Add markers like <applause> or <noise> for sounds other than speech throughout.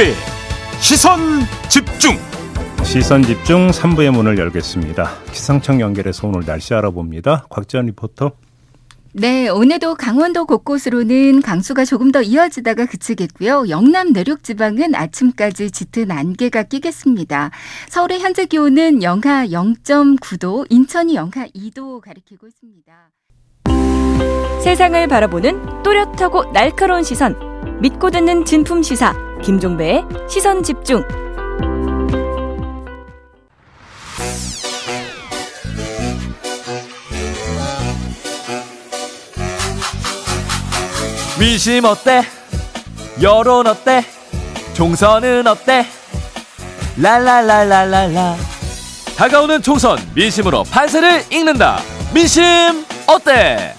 김종배 시선 집중 시선 집중 3부의 문을 열겠습니다. 기상청 연결해서 오늘 날씨 알아봅니다. 곽지연 리포터. 네, 오늘도 강원도 곳곳으로는 강수가 조금 더 이어지다가 그치겠고요. 영남 내륙 지방은 아침까지 짙은 안개가 끼겠습니다. 서울의 현재 기온은 영하 0.9도, 인천이 영하 2도 가리키고 있습니다. 세상을 바라보는 또렷하고 날카로운 시선, 믿고 듣는 진품 시사, 김종배의 시선 집중. 민심 어때? 여론 어때? 총선은 어때? 랄랄랄랄랄라 다가오는 총선 민심으로 판세를 읽는다 민심 어때?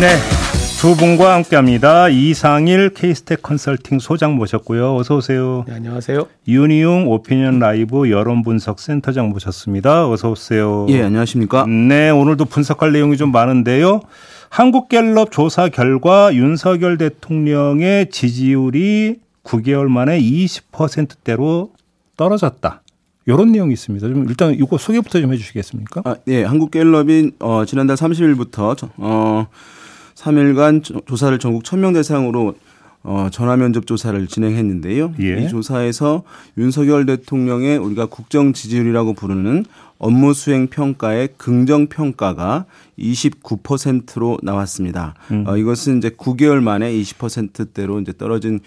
네. 두 분과 함께 합니다. 이상일 케이스텍 컨설팅 소장 모셨고요. 어서 오세요. 네, 안녕하세요. 윤희용 오피니언 라이브 여론 분석 센터장 모셨습니다. 어서 오세요. 예, 안녕하십니까? 네, 오늘도 분석할 내용이 좀 많은데요. 한국갤럽 조사 결과 윤석열 대통령의 지지율이 9개월 만에 20%대로 떨어졌다. 이런 내용이 있습니다. 좀 일단 이거 소개부터 좀 해주시겠습니까? 아, 예, 한국갤럽이 어, 지난달 30일부터 어, 3일간 조사를 전국 1000명 대상으로 어, 전화 면접 조사를 진행했는데요. 예. 이 조사에서 윤석열 대통령의 우리가 국정 지지율이라고 부르는 업무 수행 평가의 긍정 평가가 29%로 나왔습니다. 음. 어, 이것은 이제 9개월 만에 20%대로 이제 떨어진 보,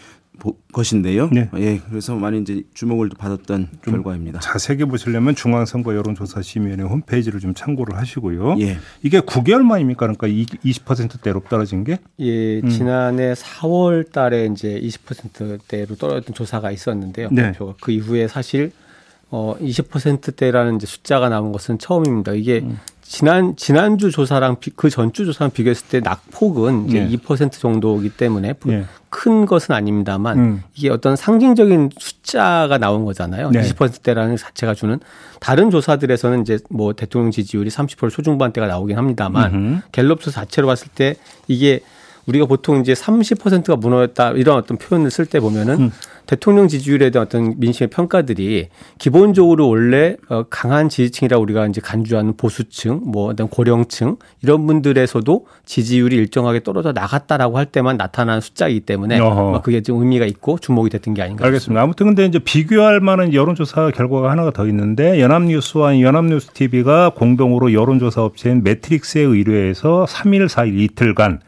것인데요. 네. 예, 그래서 많이 이제 주목을 받았던 결과입니다. 자세히 보시려면 중앙선거 여론조사심의위원회 홈페이지를 좀 참고를 하시고요. 예. 이게 9개월 만입니까? 그러니까 20%대로 떨어진 게? 예, 음. 지난해 4월 달에 이제 20%대로 떨어졌던 조사가 있었는데요. 네. 그 이후에 사실 어 20%대라는 이제 숫자가 나온 것은 처음입니다. 이게 음. 지난 지난주 조사랑 비, 그 전주 조사랑 비교했을 때 낙폭은 이제 네. 2% 정도이기 때문에 예. 큰 것은 아닙니다만 음. 이게 어떤 상징적인 숫자가 나온 거잖아요. 네. 20%대라는 자체가 주는 다른 조사들에서는 이제 뭐 대통령 지지율이 30% 초중반대가 나오긴 합니다만 음흠. 갤럽 조사 자체로 봤을 때 이게 우리가 보통 이제 30%가 무너졌다 이런 어떤 표현을 쓸 때 보면은 음. 대통령 지지율에 대한 어떤 민심의 평가들이 기본적으로 원래 어, 강한 지지층이라 우리가 이제 간주하는 보수층, 뭐 어떤 고령층 이런 분들에서도 지지율이 일정하게 떨어져 나갔다라고 할 때만 나타나는 숫자이기 때문에 그게 좀 의미가 있고 주목이 됐던 게 아닌가 알겠습니다. 아무튼 근데 이제 비교할 만한 여론조사 결과가 하나가 더 있는데 연합뉴스와 연합뉴스 TV가 공동으로 여론조사 업체인 매트릭스에 의뢰해서 3일, 4일 이틀간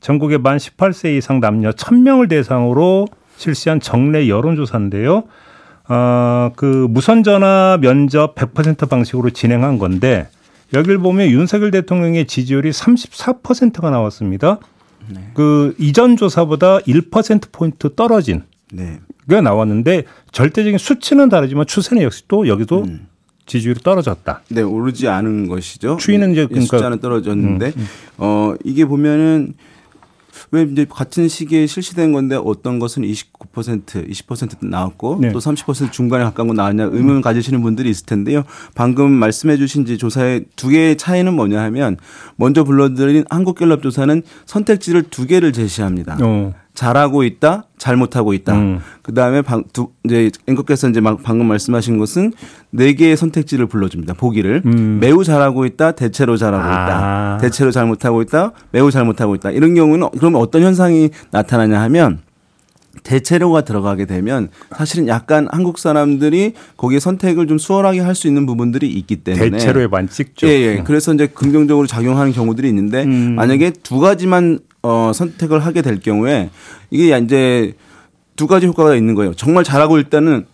전국의 만 18세 이상 남녀 1000명을 대상으로 실시한 정례 여론조사인데요. 어, 그 무선전화 면접 100% 방식으로 진행한 건데 여기를 보면 윤석열 대통령의 지지율이 34%가 나왔습니다. 그 이전 조사보다 1% 포인트 떨어진 네. 게 나왔는데 절대적인 수치는 다르지만 추세는 역시 또 여기도 지지율이 떨어졌다. 네, 오르지 않은 것이죠. 추이는 이제 예, 그러니까- 숫자는 떨어졌는데 음, 어 이게 보면은 왜 이제 같은 시기에 실시된 건데 어떤 것은 29%, 20% 나왔고 네. 음. 또30% 중간에 가까운 거 나왔냐 의문 가지시는 분들이 있을 텐데요. 방금 말씀해 주신 조사의 두 개의 차이는 뭐냐 하면 먼저 불러드린 한국갤럽 조사는 선택지를 두 개를 제시합니다. 어. 잘하고 있다, 잘못하고 있다. 음. 그 다음에 방, 두, 이제 앵커께서 이제 막 방금 말씀하신 것은 네 개의 선택지를 불러줍니다. 보기를 음. 매우 잘하고 있다, 대체로 잘하고 아. 있다, 대체로 잘못하고 있다, 매우 잘못하고 있다. 이런 경우는 그러면 어떤 현상이 나타나냐 하면 대체로가 들어가게 되면 사실은 약간 한국 사람들이 거기에 선택을 좀 수월하게 할 수 있는 부분들이 있기 때문에 대체로에 많이 찍죠. 예, 예. 그래서 이제 긍정적으로 작용하는 경우들이 있는데 음. 만약에 두 가지만 어 선택을 하게 될 경우에 이게 이제 두 가지 효과가 있는 거예요. 정말 잘하고 있다는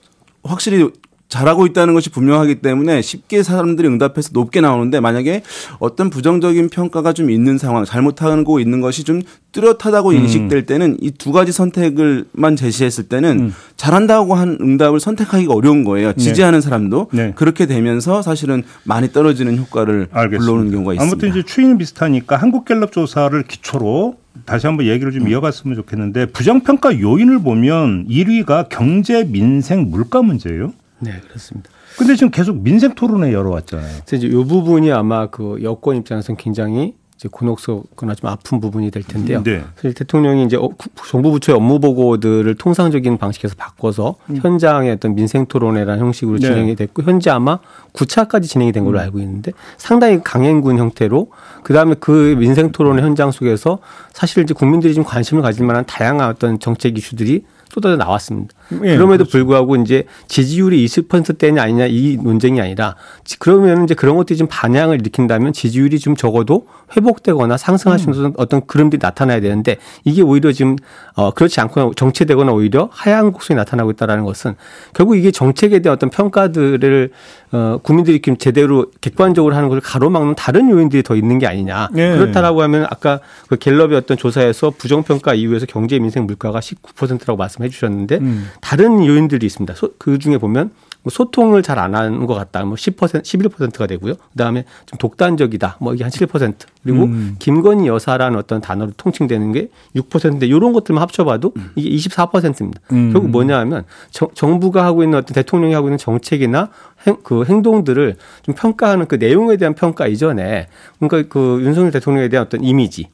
확실히 잘하고 있다는 것이 분명하기 때문에 쉽게 사람들이 응답해서 높게 나오는데 만약에 어떤 부정적인 평가가 좀 있는 상황, 잘못하고 있는 것이 좀 뚜렷하다고 음. 인식될 때는 이 두 가지 선택을만 제시했을 때는 음. 잘한다고 한 응답을 선택하기가 어려운 거예요. 지지하는 사람도 네. 그렇게 되면서 사실은 많이 떨어지는 효과를 알겠습니다. 불러오는 경우가 있습니다. 아무튼 이제 추이는 비슷하니까 한국갤럽 조사를 기초로 다시 한번 얘기를 좀 이어갔으면 좋겠는데 부정평가 요인을 보면 1위가 경제, 민생, 물가 문제예요. 네, 그렇습니다. 근데 지금 계속 민생 토론회 열어왔잖아요. 이제 이 부분이 아마 그 여권 입장에서는 굉장히 이제 곤혹스럽거나 좀 아픈 부분이 될 텐데요. 네. 사실 대통령이 이제 어, 구- 정부 부처의 업무 보고들을 통상적인 방식에서 바꿔서 현장의 어떤 민생 토론회라는 형식으로 음. 네. 진행이 됐고 현재 아마 9차까지 진행이 된 걸로 알고 있는데 상당히 강행군 형태로 그다음에 그 민생 토론회 현장 속에서 사실 이제 국민들이 좀 관심을 가질 만한 다양한 어떤 정책 이슈들이 쏟아져 나왔습니다. 예, 그럼에도 그렇죠. 불구하고 이제 지지율이 20%대냐 아니냐 이 논쟁이 아니라 지- 그러면 이제 그런 것들이 좀 반향을 일으킨다면 지지율이 좀 적어도 회복되거나 상승할 수 있는 어떤 그림들이 나타나야 되는데 이게 오히려 지금 어 그렇지 않거나 정체되거나 오히려 하향 곡선이 나타나고 있다라는 것은 결국 이게 정책에 대한 어떤 평가들을 어 국민들이 지금 제대로 객관적으로 하는 것을 가로막는 다른 요인들이 더 있는 게 아니냐. 예. 그렇다라고 하면 아까 그 갤럽의 어떤 조사에서 부정평가 이후에서 경제 민생 물가가 19%라고 말씀해 주셨는데 음. 다른 요인들이 있습니다. 소- 그 중에 보면 뭐 소통을 잘 안 하는 것 같다. 뭐 10%, 11%가 되고요. 그다음에 좀 독단적이다. 뭐 이게 한 7%. 그리고 음. 김건희 여사라는 어떤 단어로 통칭되는 게 6%인데 이런 것들만 합쳐봐도 이게 24%입니다. 음. 결국 뭐냐 하면 정, 정부가 하고 있는 어떤 대통령이 하고 있는 정책이나 행, 그 행동들을 좀 평가하는 그 내용에 대한 평가 이전에 그러니까 그 윤석열 대통령에 대한 어떤 이미지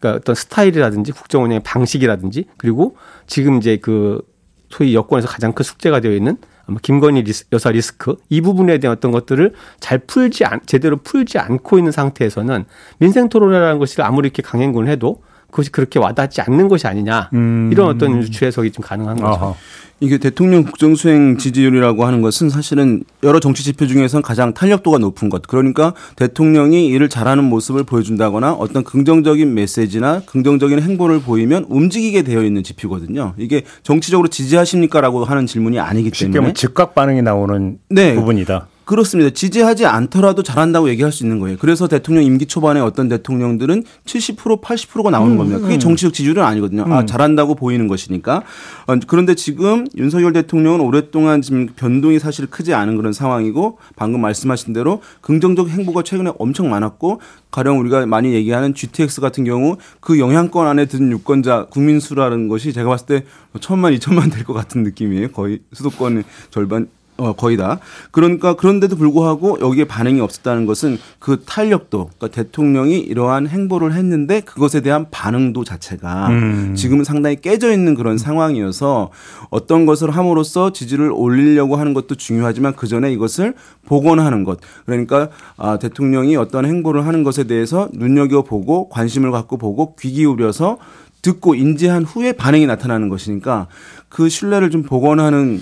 그러니까 어떤 스타일이라든지 국정 운영의 방식이라든지 그리고 지금 이제 그 소위 여권에서 가장 큰 숙제가 되어 있는 아마 김건희 리스, 여사 리스크 이 부분에 대한 어떤 것들을 잘 풀지 않, 제대로 풀지 않고 있는 상태에서는 민생 토론이라는 것이 아무리 이렇게 강행군을 해도 그것이 그렇게 와닿지 않는 것이 아니냐 음. 이런 어떤 유추 해석이 좀 가능한 거죠. 아하. 이게 대통령 국정수행 지지율이라고 하는 것은 사실은 여러 정치 지표 중에서 가장 탄력도가 높은 것. 그러니까 대통령이 일을 잘하는 모습을 보여준다거나 어떤 긍정적인 메시지나 긍정적인 행보를 보이면 움직이게 되어 있는 지표거든요. 이게 정치적으로 지지하십니까라고 하는 질문이 아니기 쉽게 때문에 말하면 즉각 반응이 나오는 네. 부분이다. 그렇습니다. 지지하지 않더라도 잘한다고 얘기할 수 있는 거예요. 그래서 대통령 임기 초반에 어떤 대통령들은 70% 80%가 나오는 겁니다. 그게 정치적 지지율은 아니거든요. 아, 잘한다고 보이는 것이니까. 어, 그런데 지금 윤석열 대통령은 오랫동안 지금 변동이 사실 크지 않은 그런 상황이고 방금 말씀하신 대로 긍정적 행보가 최근에 엄청 많았고 가령 우리가 많이 얘기하는 GTX 같은 경우 그 영향권 안에 든 유권자 국민 수라는 것이 제가 봤을 때 천만 이천만 될 것 같은 느낌이에요. 거의 수도권의 절반 어, 거의 다. 그러니까 그런데도 불구하고 여기에 반응이 없었다는 것은 그 탄력도, 그러니까 대통령이 이러한 행보를 했는데 그것에 대한 반응도 자체가 음. 지금은 상당히 깨져 있는 그런 상황이어서 어떤 것을 함으로써 지지를 올리려고 하는 것도 중요하지만 그 전에 이것을 복원하는 것. 그러니까 아, 대통령이 어떤 행보를 하는 것에 대해서 눈여겨보고 관심을 갖고 보고 귀 기울여서 듣고 인지한 후에 반응이 나타나는 것이니까 그 신뢰를 좀 복원하는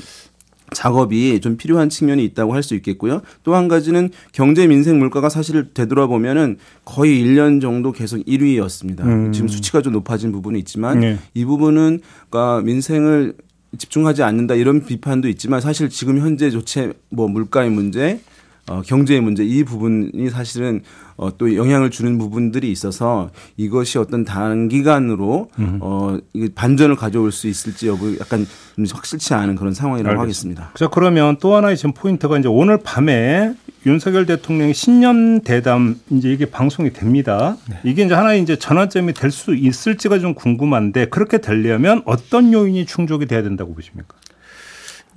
작업이 좀 필요한 측면이 있다고 할 수 있겠고요. 또 한 가지는 경제 민생 물가가 사실 되돌아보면은 거의 1년 정도 계속 1위였습니다. 음. 지금 수치가 좀 높아진 부분이 있지만 네. 이 부분은 그러니까 민생을 집중하지 않는다 이런 비판도 있지만 사실 지금 현재 조체 뭐 물가의 문제 어, 경제의 문제 이 부분이 사실은 어, 또 영향을 주는 부분들이 있어서 이것이 어떤 단기간으로 어, 이게 반전을 가져올 수 있을지 여부 약간 좀 확실치 않은 그런 상황이라고 하겠습니다. 자 그러면 또 하나의 지금 포인트가 이제 오늘 밤에 윤석열 대통령의 신년 대담 이제 이게 방송이 됩니다. 이게 이제 하나의 이제 전환점이 될 수 있을지가 좀 궁금한데 그렇게 되려면 어떤 요인이 충족이 돼야 된다고 보십니까?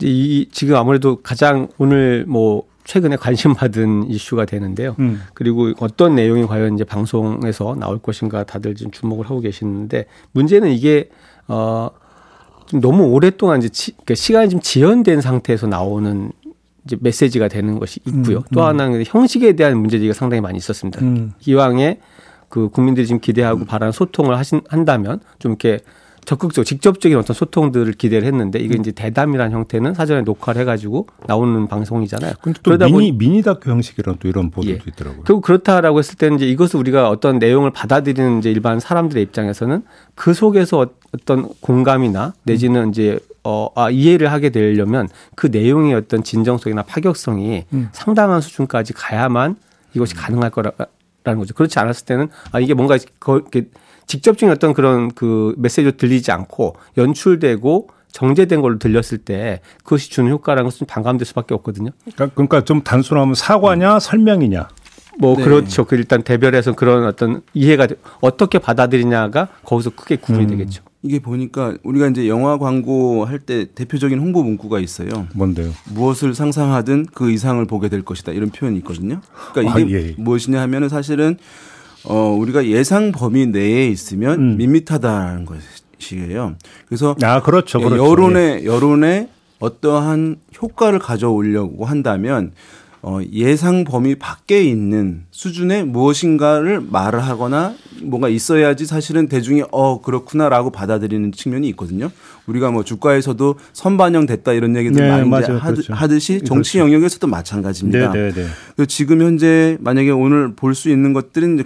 이 지금 아무래도 가장 오늘 뭐 최근에 관심 받은 이슈가 되는데요. 음. 그리고 어떤 내용이 과연 이제 방송에서 나올 것인가 다들 지금 주목을 하고 계시는데 문제는 이게 어좀 너무 오랫동안 이제 치, 그러니까 시간이 좀 지연된 상태에서 나오는 이제 메시지가 되는 것이 있고요. 또 하나는 형식에 대한 문제제기가 상당히 많이 있었습니다. 음. 기왕에 그 국민들이 지금 기대하고 바라는 소통을 하신 한다면 좀 이렇게 적극적, 직접적인 어떤 소통들을 기대를 했는데 이게 이제 대담이라는 형태는 사전에 녹화를 해가지고 나오는 방송이잖아요. 근데 또 그러다 미니 미니 다큐 형식이란 또 이런 보도도 예. 있더라고요. 결국 그렇다라고 했을 때는 이제 이것을 우리가 어떤 내용을 받아들이는 이제 일반 사람들의 입장에서는 그 속에서 어- 어떤 공감이나 내지는 이제 어, 아, 이해를 하게 되려면 그 내용의 어떤 진정성이나 파격성이 상당한 수준까지 가야만 이것이 가능할 거라는 거죠. 그렇지 않았을 때는 아, 이게 뭔가 거, 이렇게 직접적인 어떤 그런 그 메시지로 들리지 않고 연출되고 정제된 걸로 들렸을 때 그것이 주는 효과라는 것은 반감될 수밖에 없거든요. 그러니까, 그러니까 좀 단순하면 사과냐 설명이냐. 뭐 네. 그렇죠. 그 일단 대별해서 그런 어떤 이해가 돼- 어떻게 받아들이냐가 거기서 크게 구분이 음. 되겠죠. 이게 보니까 우리가 이제 영화 광고 할 때 대표적인 홍보 문구가 있어요. 뭔데요? 무엇을 상상하든 그 이상을 보게 될 것이다 이런 표현이 있거든요. 그러니까 이게 아, 예. 무엇이냐 하면은 사실은 어 우리가 예상 범위 내에 있으면 음. 밋밋하다는 것이에요. 그래서 아 그렇죠, 그렇죠. 여론에 여론에 어떠한 효과를 가져오려고 한다면 어, 예상 범위 밖에 있는 수준의 무엇인가를 말을 하거나 뭔가 있어야지 사실은 대중이 어 그렇구나라고 받아들이는 측면이 있거든요. 우리가 뭐 주가에서도 선반영 됐다 이런 얘기들 네, 많이 맞아요. 하드, 그렇죠. 하듯이 정치 그렇죠. 영역에서도 마찬가지입니다. 네, 네, 네. 지금 현재 만약에 오늘 볼 수 있는 것들은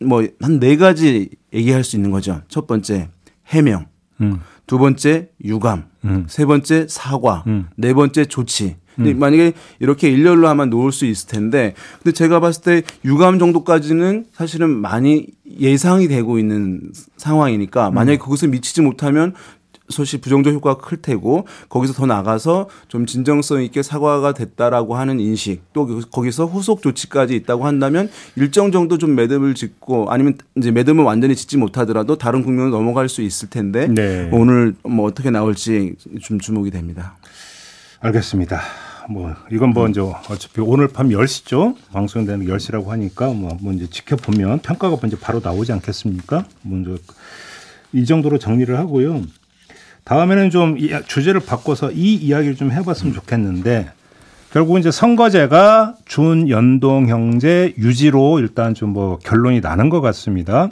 뭐한 네 가지 얘기할 수 있는 거죠. 첫 번째 해명, 음. 두 번째 유감, 음. 세 번째 사과, 음. 네 번째 조치. 근데 만약에 이렇게 일렬로 하면 놓을 수 있을 텐데, 근데 제가 봤을 때 유감 정도까지는 사실은 많이 예상이 되고 있는 상황이니까 만약에 그것을 미치지 못하면 사실 부정적 효과가 클 테고 거기서 더 나가서 좀 진정성 있게 사과가 됐다라고 하는 인식 또 거기서 후속 조치까지 있다고 한다면 일정 정도 좀 매듭을 짓고 아니면 이제 매듭을 완전히 짓지 못하더라도 다른 국면으로 넘어갈 수 있을 텐데 네. 오늘 뭐 어떻게 나올지 좀 주목이 됩니다. 알겠습니다. 뭐 이건 뭐 이제 어차피 오늘 밤 10시죠. 방송되는 10시라고 하니까 뭐 한번 이제 지켜보면 평가가 이제 바로 나오지 않겠습니까? 먼저 이 정도로 정리를 하고요. 다음에는 좀이 주제를 바꿔서 이 이야기를 좀 해봤으면 좋겠는데 결국 이제 선거제가 준연동형제 유지로 일단 좀 뭐 결론이 나는 것 같습니다.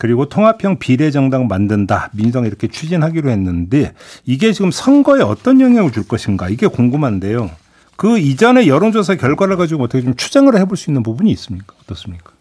그리고 통합형 비례정당 만든다. 민주당이 이렇게 추진하기로 했는데 이게 지금 선거에 어떤 영향을 줄 것인가 이게 궁금한데요. 그 이전의 여론조사 결과를 가지고 어떻게 좀 추정을 해볼 수 있는 부분이 있습니까? 어떻습니까?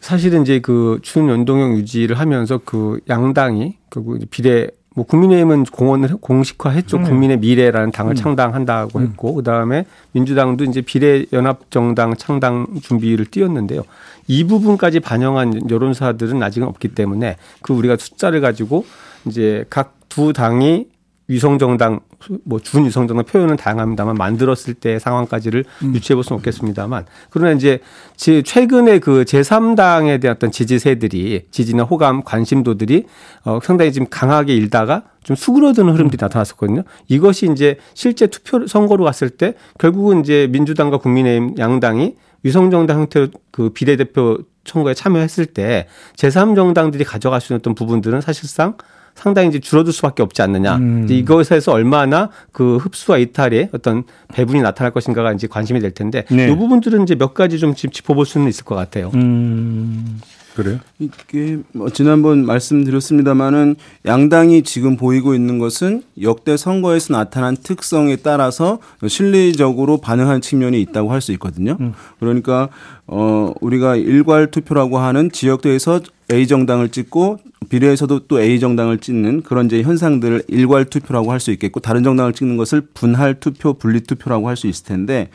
사실은 이제 그 준연동형 유지를 하면서 그 양당이 그 비례 뭐 국민의힘은 공언을 공식화했죠. 음. 국민의 미래라는 당을 창당한다고 했고 그다음에 민주당도 이제 비례 연합 정당 창당 준비를 띄웠는데요. 이 부분까지 반영한 여론사들은 아직은 없기 때문에 그 우리가 숫자를 가지고 이제 각 두 당이 위성정당 뭐 준위성정당 표현은 다양합니다만 만들었을 때 상황까지를 유추해 볼 수는 없겠습니다만. 그러나 이제 제 최근에 그 제3당에 대한 어떤 지지세들이 지지나 호감 관심도들이 어 상당히 지금 강하게 일다가 좀 수그러드는 흐름들이 나타났었거든요. 이것이 이제 실제 투표 선거로 갔을 때 결국은 이제 민주당과 국민의힘 양당이 위성정당 형태로 그 비례대표 선거에 참여했을 때 제3정당들이 가져갈 수 있는 어떤 부분들은 사실상 상당히 이제 줄어들 수밖에 없지 않느냐. 음. 이제 이것에서 얼마나 그 흡수와 이탈의 어떤 배분이 나타날 것인가가 이제 관심이 될 텐데 네. 이 부분들은 이제 몇 가지 좀 짚- 짚어볼 수는 있을 것 같아요. 음 그래요? 이게 뭐 지난번 말씀드렸습니다마는 양당이 지금 보이고 있는 것은 역대 선거에서 나타난 특성에 따라서 실리적으로 반응하는 측면이 있다고 할 수 있거든요. 그러니까 어 우리가 일괄 투표라고 하는 지역도에서 A 정당을 찍고 비례에서도 또 A 정당을 찍는 그런 이제 현상들을 일괄 투표라고 할 수 있겠고 다른 정당을 찍는 것을 분할 투표, 분리 투표라고 할 수 있을 텐데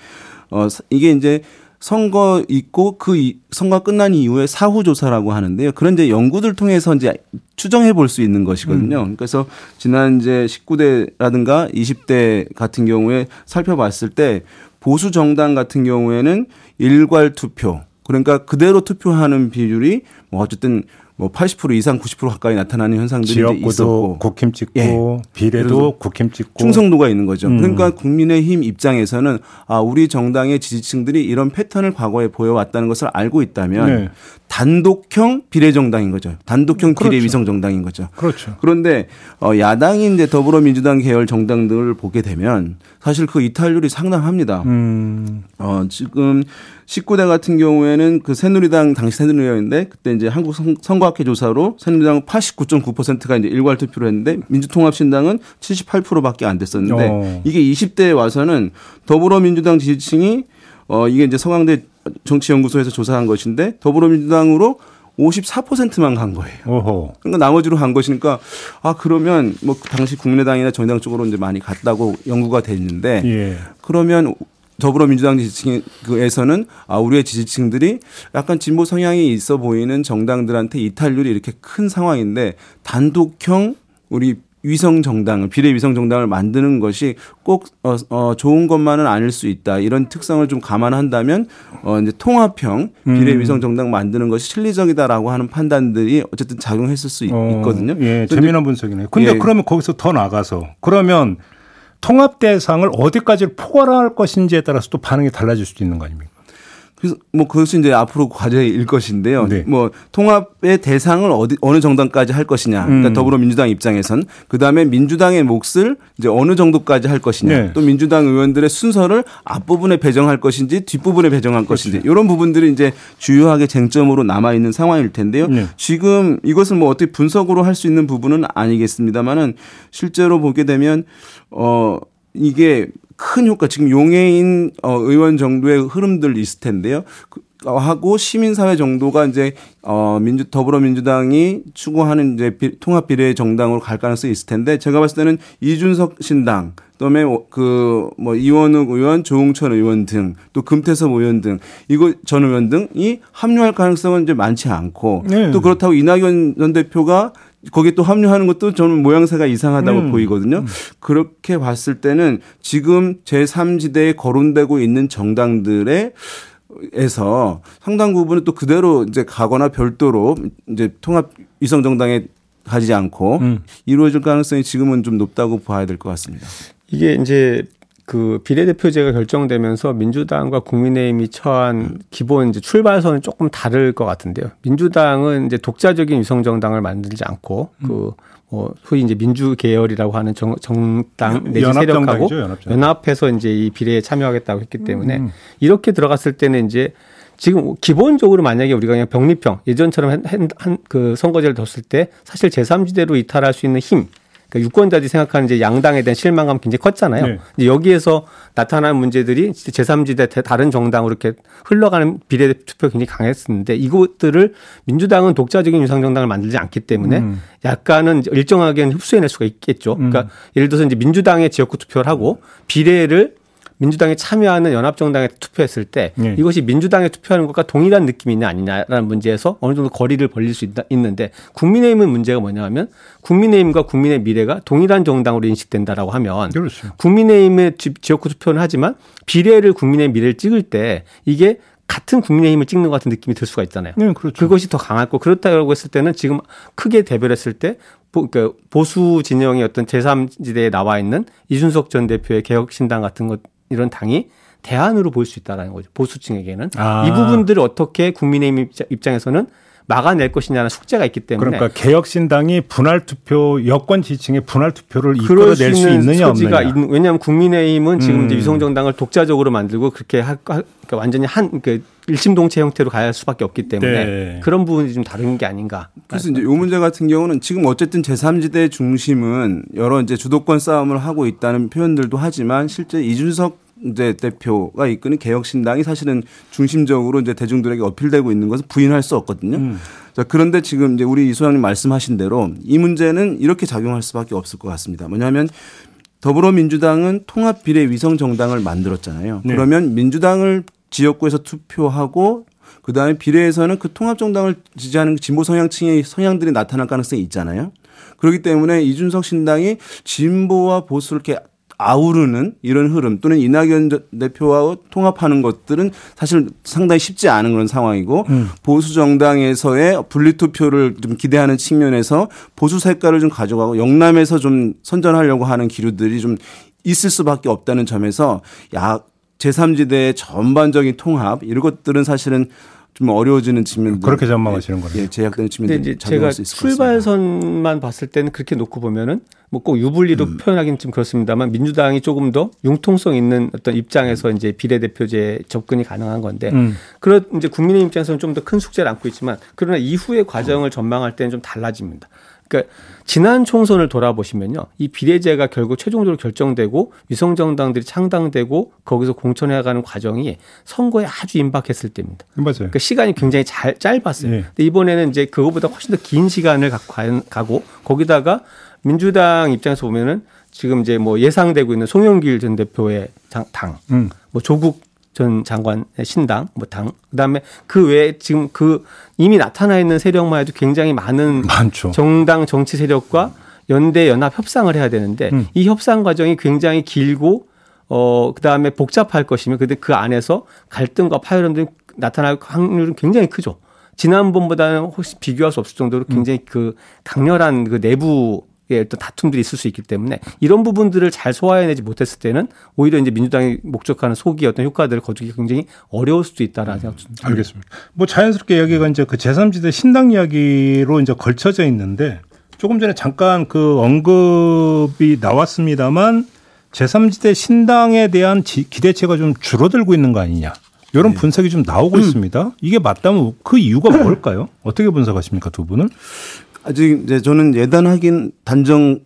어 이게 이제 선거 있고 그 이- 선거 끝난 이후에 사후 조사라고 하는데요. 그런 이제 연구들 통해서 이제 추정해 볼 수 있는 것이거든요. 그래서 지난 이제 19대라든가 20대 같은 경우에 살펴봤을 때 보수 정당 같은 경우에는 일괄 투표 그러니까 그대로 투표하는 비율이 뭐 어쨌든 뭐 80% 이상 90% 가까이 나타나는 현상들이 지역구도 있었고 국힘 찍고 예. 비례도 국힘 찍고 충성도가 있는 거죠. 음. 그러니까 국민의힘 입장에서는 아 우리 정당의 지지층들이 이런 패턴을 과거에 보여왔다는 것을 알고 있다면 네. 단독형 비례 정당인 거죠. 단독형 그렇죠. 비례 위성 정당인 거죠. 그렇죠. 그런데 어 야당이 이제 더불어민주당 계열 정당들을 보게 되면 사실 그 이탈률이 상당합니다. 음 어, 지금 19대 같은 경우에는 그 새누리당 당시 새누리당인데 그때 이제 한국 선- 선거학회 조사로 새누리당은 89.9%가 이제 일괄 투표를 했는데 민주통합신당은 78%밖에 안 됐었는데 어. 이게 20대에 와서는 더불어민주당 지지층이 어 이게 이제 서강대 정치연구소에서 조사한 것인데 더불어민주당으로 54%만 간 거예요. 오호 그러니까 나머지로 간 것이니까 아 그러면 뭐 당시 국민의당이나 정의당 쪽으로 이제 많이 갔다고 연구가 됐는데 예 그러면 더불어민주당 지지층에서는 아 우리의 지지층들이 약간 진보 성향이 있어 보이는 정당들한테 이탈률이 이렇게 큰 상황인데 단독형 우리 위성 정당을 비례 위성 정당을 만드는 것이 꼭 어, 어, 좋은 것만은 아닐 수 있다 이런 특성을 좀 감안한다면 어 이제 통합형 비례 음. 위성 정당 만드는 것이 실리적이다라고 하는 판단들이 어쨌든 작용했을 수 있, 어, 거든요 예, 재미난 분석이네요. 근데 예. 그러면 거기서 더 나가서 그러면 통합 대상을 어디까지 포괄할 것인지에 따라서 또 반응이 달라질 수도 있는 거 아닙니까? 그래서 뭐 그것이 이제 앞으로 과제일 것인데요. 네. 뭐 통합의 대상을 어디 어느 정당까지 할 것이냐. 그러니까 음. 더불어민주당 입장에선 그 다음에 민주당의 몫을 이제 어느 정도까지 할 것이냐. 네. 또 민주당 의원들의 순서를 앞부분에 배정할 것인지 뒷부분에 배정할 그렇죠. 것인지 이런 부분들이 이제 주요하게 쟁점으로 남아 있는 상황일 텐데요. 네. 지금 이것을 뭐 어떻게 분석으로 할 수 있는 부분은 아니겠습니다만은 실제로 보게 되면 어 이게 큰 효과 지금 용해인 어 의원 정도의 흐름들 있을 텐데요. 그- 어, 하고 시민사회 정도가 이제 어 민주 더불어민주당이 추구하는 이제 비, 통합 비례 정당으로 갈 가능성이 있을 텐데 제가 봤을 때는 이준석 신당 그다음에 그 뭐 이원욱 의원, 조홍천 의원 등 또 금태섭 의원 등 이거 전 의원 등이 합류할 가능성은 이제 많지 않고 네. 또 그렇다고 이낙연 전 대표가 거기에 또 합류하는 것도 저는 모양새가 이상하다고 음. 보이거든요. 그렇게 봤을 때는 지금 제3지대에 거론되고 있는 정당들의 에서 상당 부분은 또 그대로 이제 가거나 별도로 이제 통합 위성 정당에 가지 않고 음. 이루어질 가능성이 지금은 좀 높다고 봐야 될 것 같습니다. 이게 이제 그 비례대표제가 결정되면서 민주당과 국민의힘이 처한 기본 이제 출발선은 조금 다를 것 같은데요. 민주당은 이제 독자적인 위성 정당을 만들지 않고 그뭐 소위 이제 민주 계열이라고 하는 정, 정당 내지 세력하고 연합정당. 연합해서 이제 이 비례에 참여하겠다고 했기 때문에 음. 이렇게 들어갔을 때는 이제 지금 기본적으로 만약에 우리가 그냥 병립형 예전처럼 한그 선거제를 뒀을 때 사실 제3지대로 이탈할 수 있는 힘 그러니까 유권자들이 생각하는 이제 양당에 대한 실망감 굉장히 컸잖아요. 네. 이제 여기에서 나타난 문제들이 제3지대 다른 정당으로 이렇게 흘러가는 비례 투표 굉장히 강했었는데 이것들을 민주당은 독자적인 유상정당을 만들지 않기 때문에 음. 약간은 이제 일정하게는 흡수해낼 수가 있겠죠. 그러니까 예를 들어서 이제 민주당의 지역구 투표를 하고 비례를 민주당에 참여하는 연합정당에 투표했을 때 네. 이것이 민주당에 투표하는 것과 동일한 느낌이 있냐 아니냐라는 문제에서 어느 정도 거리를 벌릴 수 있다, 있는데 국민의힘은 문제가 뭐냐면 국민의힘과 국민의 미래가 동일한 정당으로 인식된다라고 하면 그렇죠. 국민의힘의 지- 지역구 투표는 하지만 비례를 국민의 미래를 찍을 때 이게 같은 국민의힘을 찍는 것 같은 느낌이 들 수가 있잖아요. 네, 그렇죠. 그것이 더 강하고 그렇다고 했을 때는 지금 크게 대별했을 때 보, 그러니까 보수 진영의 어떤 제3지대에 나와 있는 이준석 전 대표의 개혁신당 같은 것 이런 당이 대안으로 볼 수 있다라는 거죠. 보수층에게는 아. 이 부분들을 어떻게 국민의힘 입장- 입장에서는 막아낼 것이냐는 숙제가 있기 때문에 그러니까 개혁신당이 분할 투표 여권 지층의 분할 투표를 이끌어낼 수 있느냐 소지가 없느냐. 있는- 왜냐하면 국민의힘은 지금 음. 이제 위성정당을 독자적으로 만들고 그렇게 할, 할- 그러니까 완전히 한 그 일심동체 형태로 가야 할 수밖에 없기 때문에 네. 그런 부분이 좀 다른 게 아닌가. 그래서 이제 이 문제 같은 경우는 지금 어쨌든 제3지대 중심은 여러 이제 주도권 싸움을 하고 있다는 표현들도 하지만 실제 이준석 이제 대표가 이끄는 개혁신당이 사실은 중심적으로 이제 대중들에게 어필되고 있는 것은 부인할 수 없거든요. 음. 자, 그런데 지금 이제 우리 이 소장님 말씀하신 대로 이 문제는 이렇게 작용할 수밖에 없을 것 같습니다. 뭐냐면 더불어민주당은 통합 비례 위성 정당을 만들었잖아요. 네. 그러면 민주당을 지역구에서 투표하고 그다음에 비례에서는 그 통합 정당을 지지하는 진보 성향층의 성향들이 나타날 가능성이 있잖아요. 그렇기 때문에 이준석 신당이 진보와 보수를 이렇게 아우르는 이런 흐름 또는 이낙연 저- 대표와 통합하는 것들은 사실 상당히 쉽지 않은 그런 상황이고 보수 정당에서의 분리 투표를 좀 기대하는 측면에서 보수 색깔을 좀 가져가고 영남에서 좀 선전하려고 하는 기류들이 좀 있을 수밖에 없다는 점에서 야 제3지대의 전반적인 통합 이런 것들은 사실은 좀 어려워지는 측면들 그렇게 전망하시는 거네요. 예, 제약되는 근데 측면들이 이제 제가 작용할 수 있을 것 같습니다. 출발선만 봤을 때는 그렇게 놓고 보면은 뭐 꼭 유불리로 음. 표현하기는 좀 그렇습니다만 민주당이 조금 더 융통성 있는 어떤 입장에서 이제 비례대표제 접근이 가능한 건데 음. 그런 이제 국민의 입장에서는 좀 더 큰 숙제를 안고 있지만 그러나 이후의 과정을 전망할 때는 좀 달라집니다. 그러니까 지난 총선을 돌아보시면요. 이 비례제가 결국 최종적으로 결정되고 위성정당들이 창당되고 거기서 공천해가는 과정이 선거에 아주 임박했을 때입니다. 맞아요. 그러니까 시간이 굉장히 잘 짧았어요. 네. 근데 이번에는 이제 그거보다 훨씬 더 긴 시간을 가- 가고 거기다가 민주당 입장에서 보면은 지금 이제 뭐 예상되고 있는 송영길 전 대표의 장- 당, 음. 뭐 조국 전 장관의 신당, 뭐 당, 그다음에 그 외에 지금 그 이미 나타나 있는 세력만 해도 굉장히 많은 많죠. 정당 정치 세력과 연대 연합 협상을 해야 되는데 음. 이 협상 과정이 굉장히 길고 어 그다음에 복잡할 것이며 근데 그 안에서 갈등과 파열음들이 나타날 확률은 굉장히 크죠. 지난번보다는 혹시 비교할 수 없을 정도로 굉장히 그 강렬한 그 내부 어떤 다툼들이 있을 수 있기 때문에 이런 부분들을 잘 소화해내지 못했을 때는 오히려 이제 민주당이 목적하는 소기 어떤 효과들을 거두기 굉장히 어려울 수도 있다라는 생각 좀 듭니다. 알겠습니다. 뭐 자연스럽게 여기가 이제 그 제3지대 신당 이야기로 이제 걸쳐져 있는데 조금 전에 잠깐 그 언급이 나왔습니다만 제3지대 신당에 대한 지- 기대치가 좀 줄어들고 있는 거 아니냐. 이런 분석이 좀 나오고 있습니다. 이게 맞다면 그 이유가 뭘까요? 어떻게 분석하십니까, 두 분은? 아직 이제 저는 예단하긴 단정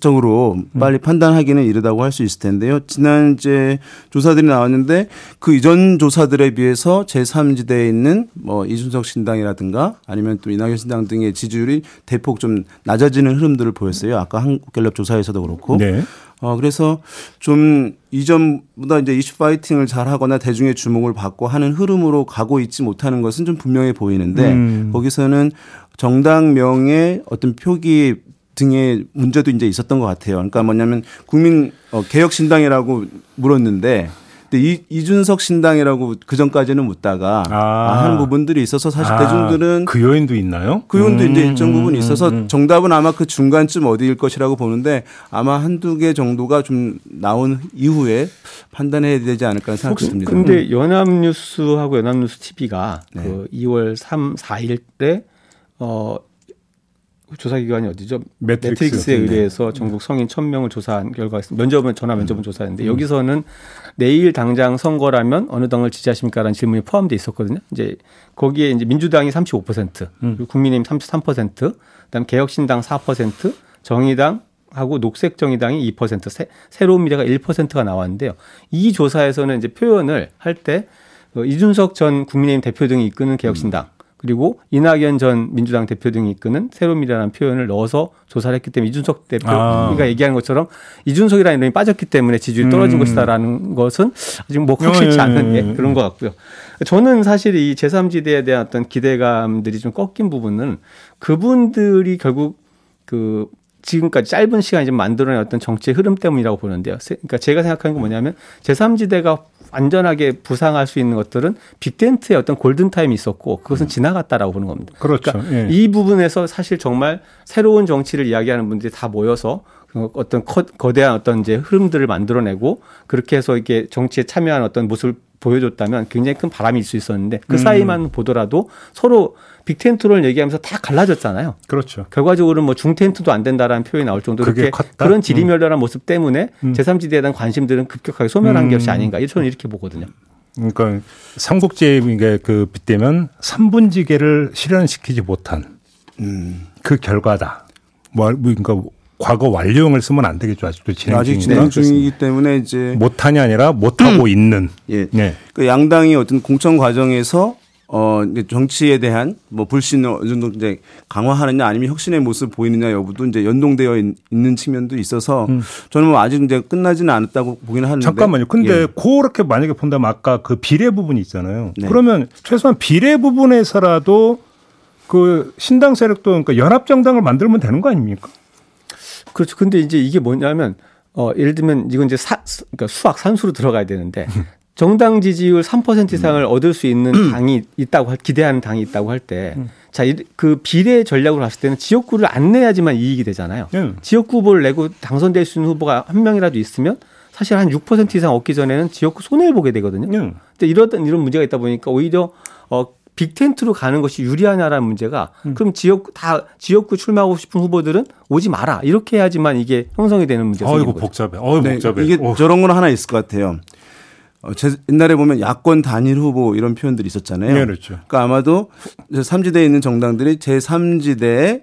적으로 빨리 판단하기는 이르다고 할 수 있을 텐데요. 지난 이제 조사들이 나왔는데 그 이전 조사들에 비해서 제3지대에 있는 뭐 이준석 신당이라든가 아니면 또 이낙연 신당 등의 지지율이 대폭 좀 낮아지는 흐름들을 보였어요. 아까 한국갤럽 조사에서도 그렇고. 네. 어, 그래서 좀 이전보다 이제 이슈 파이팅을 잘 하거나 대중의 주목을 받고 하는 흐름으로 가고 있지 못하는 것은 좀 분명해 보이는데 음. 거기서는 정당명의 어떤 표기 등의 문제도 이제 있었던 것 같아요. 그러니까 뭐냐면 국민 어, 개혁 신당이라고 물었는데 근데 이, 이준석 신당이라고 그 전까지는 묻다가 아. 하는 부분들이 있어서 사실 아, 대중들은 그 요인도 있나요? 그 요인도 이제 음, 일정 부분 음, 있어서 음, 음. 정답은 아마 그 중간쯤 어디일 것이라고 보는데 아마 한두 개 정도가 좀 나온 이후에 판단해야 되지 않을까 생각이 듭니다. 근데 연합뉴스하고 연합뉴스 TV가 네. 그 2월 3, 4일에 어 조사 기관이 어디죠? 메트릭스. 메트릭스에 네. 의뢰해서 전국 성인 1000명을 조사한 결과가 있습니다. 면접은 전화 면접은 음. 조사했는데 여기서는 내일 당장 선거라면 어느 당을 지지하십니까라는 질문이 포함되어 있었거든요. 이제 거기에 이제 민주당이 35%, 음. 국민의힘 33%, 그다음 개혁신당 4%, 정의당 하고 녹색정의당이 2%, 새, 새로운 미래가 1%가 나왔는데요. 이 조사에서는 이제 표현을 할때 어, 이준석 전 국민의힘 대표 등이 이끄는 개혁신당 그리고 이낙연 전 민주당 대표 등이 이끄는 새로운 미래라는 표현을 넣어서 조사를 했기 때문에 이준석 대표가 아. 얘기하는 것처럼 이준석이라는 이름이 빠졌기 때문에 지지율이 떨어진 음. 것이다라는 것은 아직 뭐 확실치 어, 예, 않은 예, 예, 예. 그런 것 같고요. 저는 사실 이 제3지대에 대한 어떤 기대감들이 좀 꺾인 부분은 그분들이 결국 그 지금까지 짧은 시간에 좀 만들어낸 어떤 정치의 흐름 때문이라고 보는데요. 세- 그러니까 제가 생각하는 건 뭐냐면 제3지대가 완전하게 부상할 수 있는 것들은 빅텐트의 어떤 골든타임이 있었고 그것은 지나갔다라고 보는 겁니다. 그렇죠. 그러니까 예. 이 부분에서 사실 정말 새로운 정치를 이야기하는 분들이 다 모여서 그 어떤 커- 거대한 어떤 이제 흐름들을 만들어내고 그렇게 해서 이게 정치에 참여한 어떤 모습을 보여줬다면 굉장히 큰 바람이 있을 수 있었는데 그 음. 사이만 보더라도 서로 빅 텐트를 얘기하면서 다 갈라졌잖아요. 그렇죠. 결과적으로는 뭐 중 텐트도 안 된다라는 표현이 나올 정도로 그게 그렇게 컸다? 그런 지리멸렬한 모습 때문에 음. 제3지대에 대한 관심들은 급격하게 소멸한 음. 것이 아닌가. 저는 이렇게 보거든요. 그러니까 삼국지에 그 빗대면 삼분지계를 실현시키지 못한 음. 그 결과다. 뭐 그러니까 과거 완료형을 쓰면 안 되겠죠. 아직도 진행 아직. 진행 중이기 때문에 이제 못하냐 아니라 못하고 있는. 예. 네. 그 양당이 어떤 공천 과정에서 어 이제 정치에 대한 뭐 불신을 어느 정도 이제 강화하느냐 아니면 혁신의 모습 보이느냐 여부도 이제 연동되어 있, 는 측면도 있어서 저는 뭐 아직 이제 끝나지는 않았다고 보기는 하는데 잠깐만요. 근데 예. 그렇게 만약에 본다면 아까 그 비례 부분이 있잖아요. 네. 그러면 최소한 비례 부분에서라도 그 신당 세력도 그러니까 연합 정당을 만들면 되는 거 아닙니까? 그렇죠. 근데 이제 이게 뭐냐면 어 예를 들면 이건 이제 사 그러니까 수학 산수로 들어가야 되는데 <laughs> 정당 지지율 3% 이상을 얻을 수 있는 당이 있다고 할, 기대하는 당이 있다고 할 때 자, 그 비례 전략으로 봤을 때는 지역구를 안 내야지만 이익이 되잖아요. 예. 지역구 후보를 내고 당선될 수 있는 후보가 한 명이라도 있으면 사실 한 6% 이상 얻기 전에는 지역구 손해를 보게 되거든요. 예. 근데 이런 이런 문제가 있다 보니까 오히려 어 빅텐트로 가는 것이 유리하냐라는 문제가 음. 그럼 지역 다 지역구 출마하고 싶은 후보들은 오지 마라 이렇게 해야지만 이게 형성이 되는 문제가 생기는 거죠. 복잡해. 어이 네, 복잡해. 이게 어. 저런 건 하나 있을 것 같아요. 어, 제 옛날에 보면 야권 단일 후보 이런 표현들이 있었잖아요. 네, 그렇죠. 그러니까 아마도 제3지대에 있는 정당들이 제3지대의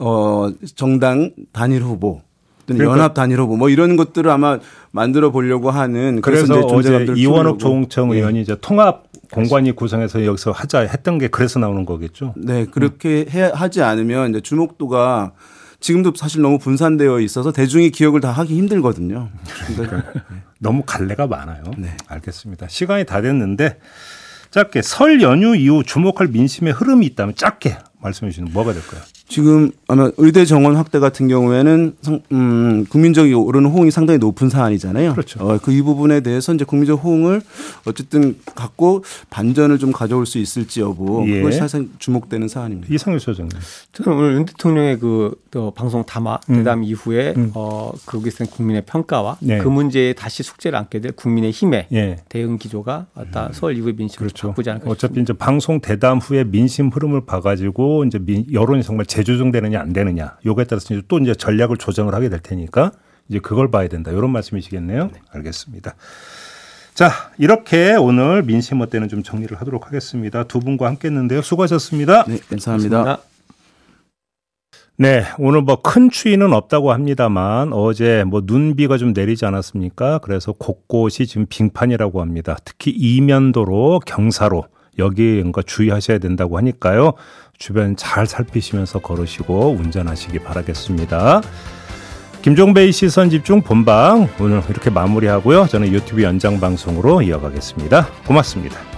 어, 정당 단일 후보 또는 그러니까- 연합 단일 후보 뭐 이런 것들을 아마 만들어 보려고 하는 그래서 이제 어제 이원욱 키우려고. 조홍청 예. 의원이 이제 통합 공관위 구성해서 여기서 하자 했던 게 그래서 나오는 거겠죠. 네, 그렇게 해, 하지 않으면 이제 주목도가 지금도 사실 너무 분산되어 있어서 대중이 기억을 다 하기 힘들거든요. 그러니까 너무 갈래가 많아요. 네. 알겠습니다. 시간이 다 됐는데 짧게 설 연휴 이후 주목할 민심의 흐름이 있다면 짧게 말씀해 주시면 뭐가 될까요? 지금 아마 의대 정원 확대 같은 경우에는 상, 음, 국민적이 오르는 호응이 상당히 높은 사안이잖아요. 그렇죠. 어, 그 이 부분에 대해서 이제 국민적 호응을 어쨌든 갖고 반전을 좀 가져올 수 있을지 여부 예. 그것이 사실 주목되는 사안입니다. 이상규 소장님. 저는 오늘 윤 대통령의 그 어, 방송 담화 음. 대담 이후에 음. 어, 거기서 국민의 평가와 네. 그 문제에 다시 숙제를 안게 될 국민의 힘의 예. 대응 기조가 아까 서울 이후의 민심을 그렇죠. 바꾸지 않을까 어차피 이제 방송 대담 후에 민심 흐름을 봐가지고 이제 민, 여론이 정말 재조정되느냐 안 되느냐 요거에 따라서 이제 또 이제 전략을 조정을 하게 될 테니까 이제 그걸 봐야 된다 이런 말씀이시겠네요. 알겠습니다. 자 이렇게 오늘 민심 어때는 좀 정리를 하도록 하겠습니다. 두 분과 함께했는데요. 수고하셨습니다. 네, 감사합니다. 네, 오늘 뭐 큰 추위는 없다고 합니다만 어제 뭐 눈비가 좀 내리지 않았습니까? 그래서 곳곳이 지금 빙판이라고 합니다. 특히 이면도로 경사로 여기 뭔가 주의하셔야 된다고 하니까요. 주변 잘 살피시면서 걸으시고 운전하시기 바라겠습니다. 김종배의 시선 집중 본방 오늘 이렇게 마무리하고요. 저는 유튜브 연장 방송으로 이어가겠습니다. 고맙습니다.